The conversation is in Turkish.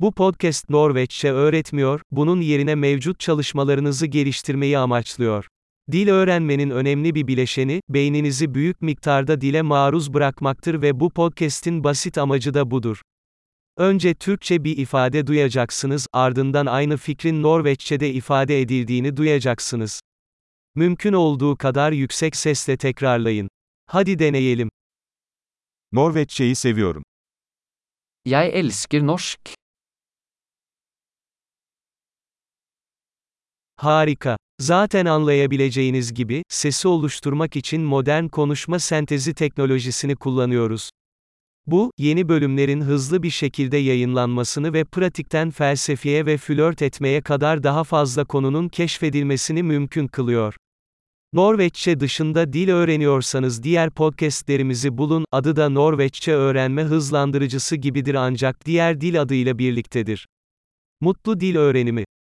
Bu podcast Norveççe öğretmiyor, bunun yerine mevcut çalışmalarınızı geliştirmeyi amaçlıyor. Dil öğrenmenin önemli bir bileşeni, beyninizi büyük miktarda dile maruz bırakmaktır ve bu podcast'in basit amacı da budur. Önce Türkçe bir ifade duyacaksınız, ardından aynı fikrin Norveççe'de ifade edildiğini duyacaksınız. Mümkün olduğu kadar yüksek sesle tekrarlayın. Hadi deneyelim. Norveççeyi seviyorum. Jeg elsker norsk. Harika. Zaten anlayabileceğiniz gibi, sesi oluşturmak için modern konuşma sentezi teknolojisini kullanıyoruz. Bu, yeni bölümlerin hızlı bir şekilde yayınlanmasını ve pratikten felsefeye ve flört etmeye kadar daha fazla konunun keşfedilmesini mümkün kılıyor. Norveççe dışında dil öğreniyorsanız diğer podcastlerimizi bulun, adı da Norveççe öğrenme hızlandırıcısı gibidir ancak diğer dil adıyla birliktedir. Mutlu dil öğrenimi